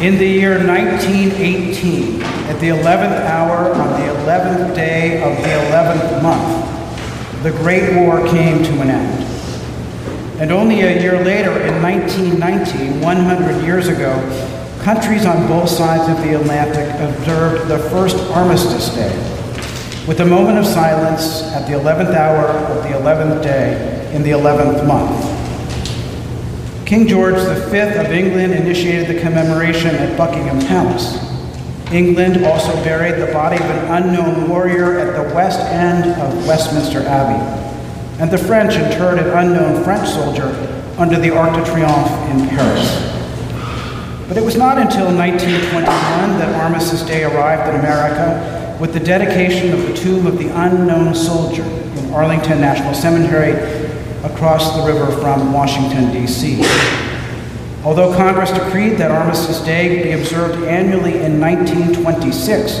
In the year 1918, at the 11th hour on the 11th day of the 11th month, the Great War came to an end. And only a year later, in 1919, 100 years ago, countries on both sides of the Atlantic observed the first Armistice Day, with a moment of silence at the 11th hour of the 11th day in the 11th month. King George V of England initiated the commemoration at Buckingham Palace. England also buried the body of an unknown warrior at the west end of Westminster Abbey. And the French interred an unknown French soldier under the Arc de Triomphe in Paris. But it was not until 1921 that Armistice Day arrived in America with the dedication of the tomb of the unknown soldier in Arlington National Cemetery across the river from Washington, D.C. Although Congress decreed that Armistice Day be observed annually in 1926,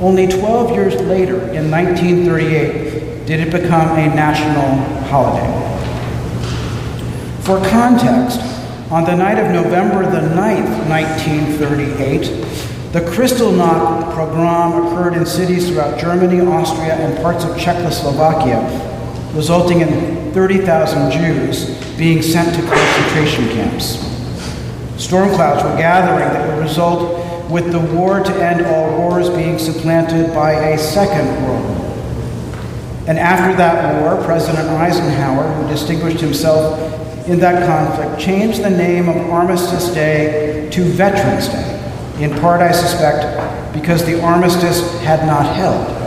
only 12 years later, in 1938, did it become a national holiday. For context, on the night of November the 9th, 1938, the Kristallnacht pogrom occurred in cities throughout Germany, Austria, and parts of Czechoslovakia, resulting in 30,000 Jews being sent to concentration camps. Storm clouds were gathering that would result with the war to end all wars being supplanted by a second world war. And after that war, President Eisenhower, who distinguished himself in that conflict, changed the name of Armistice Day to Veterans Day, in part, I suspect, because the armistice had not held,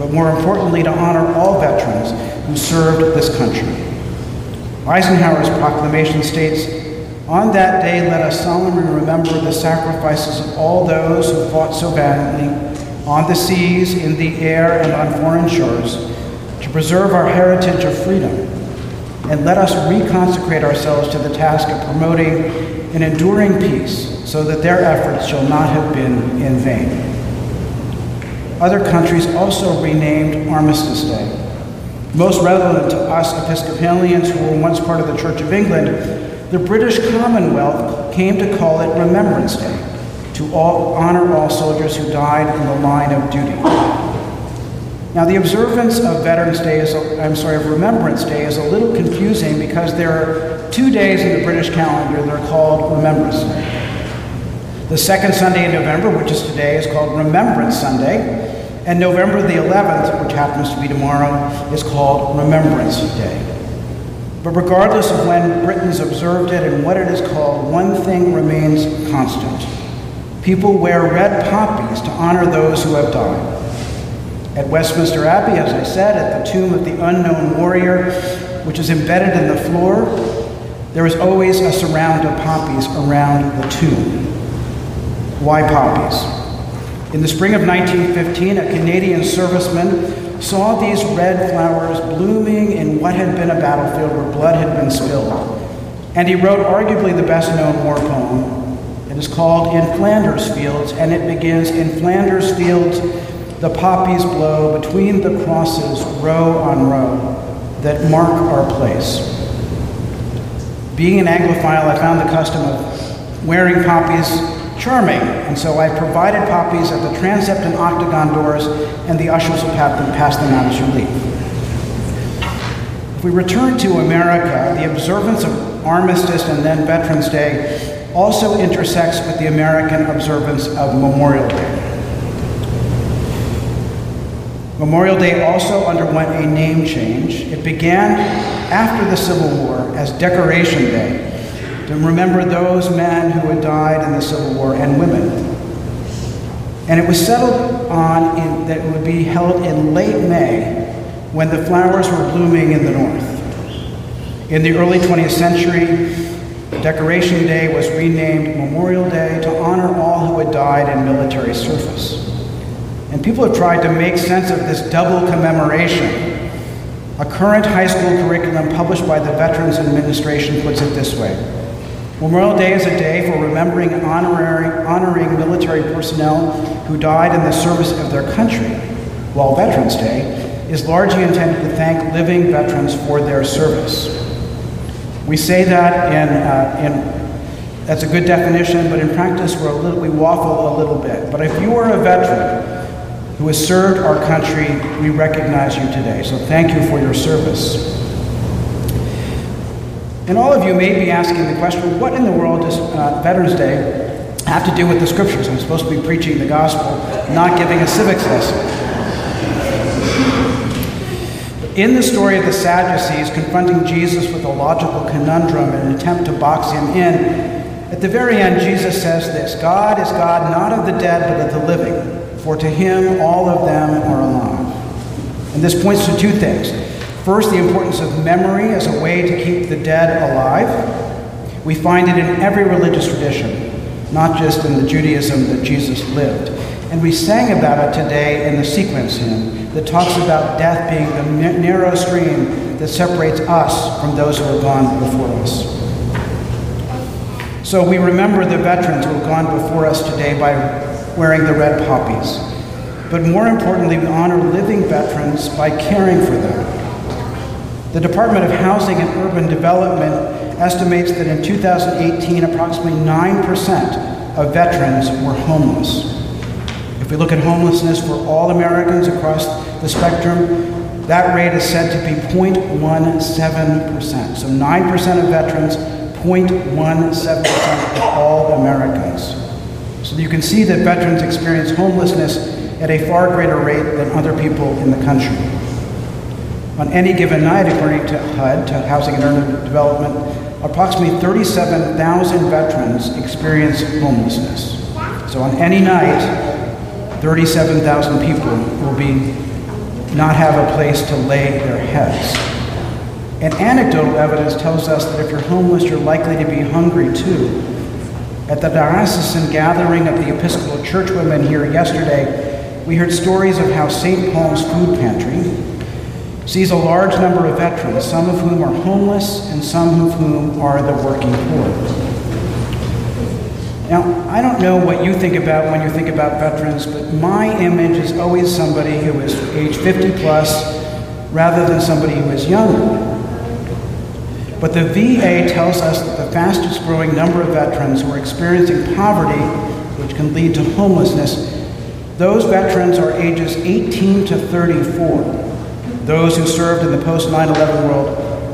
but more importantly, to honor all veterans who served this country. Eisenhower's proclamation states, On that day, let us solemnly remember the sacrifices of all those who fought so valiantly on the seas, in the air, and on foreign shores to preserve our heritage of freedom. And let us reconsecrate ourselves to the task of promoting an enduring peace so that their efforts shall not have been in vain. Other countries also renamed Armistice Day. Most relevant to us Episcopalians who were once part of the Church of England, the British Commonwealth came to call it Remembrance Day, to all, honor all soldiers who died in the line of duty. Now, the observance of Veterans Day is, I'm sorry, of Remembrance Day is a little confusing because there are two days in the British calendar that are called Remembrance Day. The second Sunday in November, which is today, is called Remembrance Sunday. And November the 11th, which happens to be tomorrow, is called Remembrance Day. But regardless of when Britons observed it and what it is called, one thing remains constant. People wear red poppies to honor those who have died. At Westminster Abbey, as I said, at the tomb of the unknown warrior, which is embedded in the floor, there is always a surround of poppies around the tomb. Why poppies? In the spring of 1915, a Canadian serviceman saw these red flowers blooming in what had been a battlefield where blood had been spilled. And he wrote arguably the best known war poem. It is called In Flanders Fields, and it begins In Flanders Fields, the poppies blow between the crosses, row on row, that mark our place. Being an Anglophile, I found the custom of wearing poppies charming, and so I provided poppies at the transept and octagon doors, and the ushers will have them pass them out as you leave. If we return to America, the observance of Armistice and then Veterans Day also intersects with the American observance of Memorial Day. Memorial Day also underwent a name change. It began after the Civil War as Decoration Day, to remember those men who had died in the Civil. And it was settled on in, that it would be held in late May when the flowers were blooming in the north. In the early 20th century, Decoration Day was renamed Memorial Day to honor all who had died in military service. And people have tried to make sense of this double commemoration. A current high school curriculum published by the Veterans Administration puts it this way Memorial Day is a day for remembering and honoring military personnel who died in the service of their country, while Veterans Day is largely intended to thank living veterans for their service. We say that in, uh, in That's a good definition, but in practice, we're a little, we waffle a little bit. But if you are a veteran who has served our country, we recognize you today. So thank you for your service. And all of you may be asking the question what in the world does uh, Veterans Day have to do with the scriptures? I'm supposed to be preaching the gospel, not giving a civics lesson. In the story of the Sadducees confronting Jesus with a logical conundrum in an attempt to box him in, at the very end, Jesus says this God is God not of the dead, but of the living, for to him all of them are alive. And this points to two things. First, the importance of memory as a way to keep the dead alive. We find it in every religious tradition, not just in the Judaism that Jesus lived. And we sang about it today in the sequence hymn that talks about death being the narrow stream that separates us from those who have gone before us. So we remember the veterans who have gone before us today by wearing the red poppies. But more importantly, we honor living veterans by caring for them. The Department of Housing and Urban Development estimates that in 2018, approximately 9% of veterans were homeless. If we look at homelessness for all Americans across the spectrum, that rate is said to be 0.17%. So 9% of veterans 0.17% of all Americans. So you can see that veterans experience homelessness at a far greater rate than other people in the country. On any given night, according to HUD, to Housing and Urban Development, approximately 37,000 veterans experience homelessness. So on any night, 37,000 people will be not have a place to lay their heads. And anecdotal evidence tells us that if you're homeless, you're likely to be hungry too. At the diocesan gathering of the Episcopal Churchwomen here yesterday, we heard stories of how St. Paul's Food Pantry sees a large number of veterans, some of whom are homeless and some of whom are the working poor. Now, I don't know what you think about when you think about veterans, but my image is always somebody who is age 50 plus rather than somebody who is younger. But the VA tells us that the fastest growing number of veterans who are experiencing poverty, which can lead to homelessness, those veterans are ages 18 to 34. Those who served in the post 9 11 world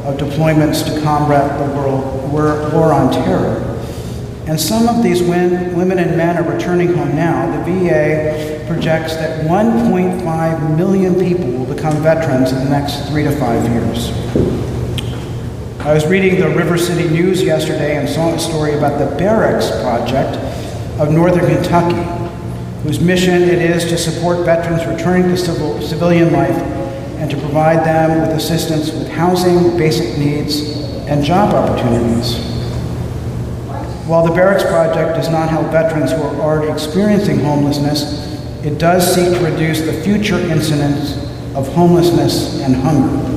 of deployments to combat the world were war on terror. And some of these women and men are returning home now. The VA projects that 1.5 million people will become veterans in the next three to five years. I was reading the River City News yesterday and saw a story about the Barracks Project of Northern Kentucky, whose mission it is to support veterans returning to civil, civilian life and to provide them with assistance with housing, basic needs, and job opportunities. While the Barracks Project does not help veterans who are already experiencing homelessness, it does seek to reduce the future incidence of homelessness and hunger.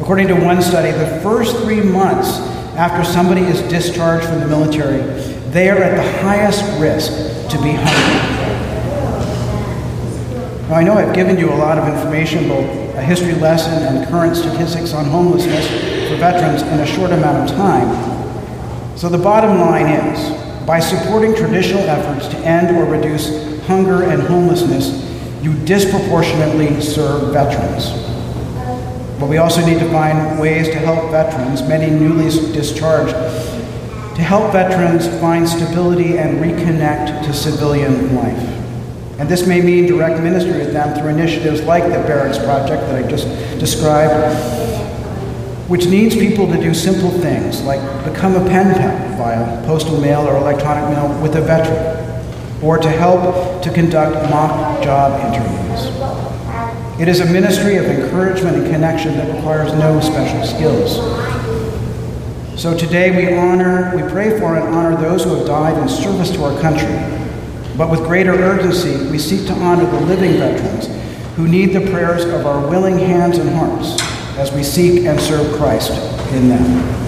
According to one study, the first three months after somebody is discharged from the military, they are at the highest risk to be hungry. Now, I know I've given you a lot of information, both a history lesson and current statistics on homelessness for veterans in a short amount of time. So the bottom line is, by supporting traditional efforts to end or reduce hunger and homelessness, you disproportionately serve veterans. But we also need to find ways to help veterans, many newly discharged, to help veterans find stability and reconnect to civilian life. And this may mean direct ministry with them through initiatives like the Barracks Project that I just described, which needs people to do simple things like become a pen pal via postal mail or electronic mail with a veteran, or to help to conduct mock job interviews. It is a ministry of encouragement and connection that requires no special skills. So today we honor, we pray for and honor those who have died in service to our country. But with greater urgency, we seek to honor the living veterans who need the prayers of our willing hands and hearts as we seek and serve Christ in them.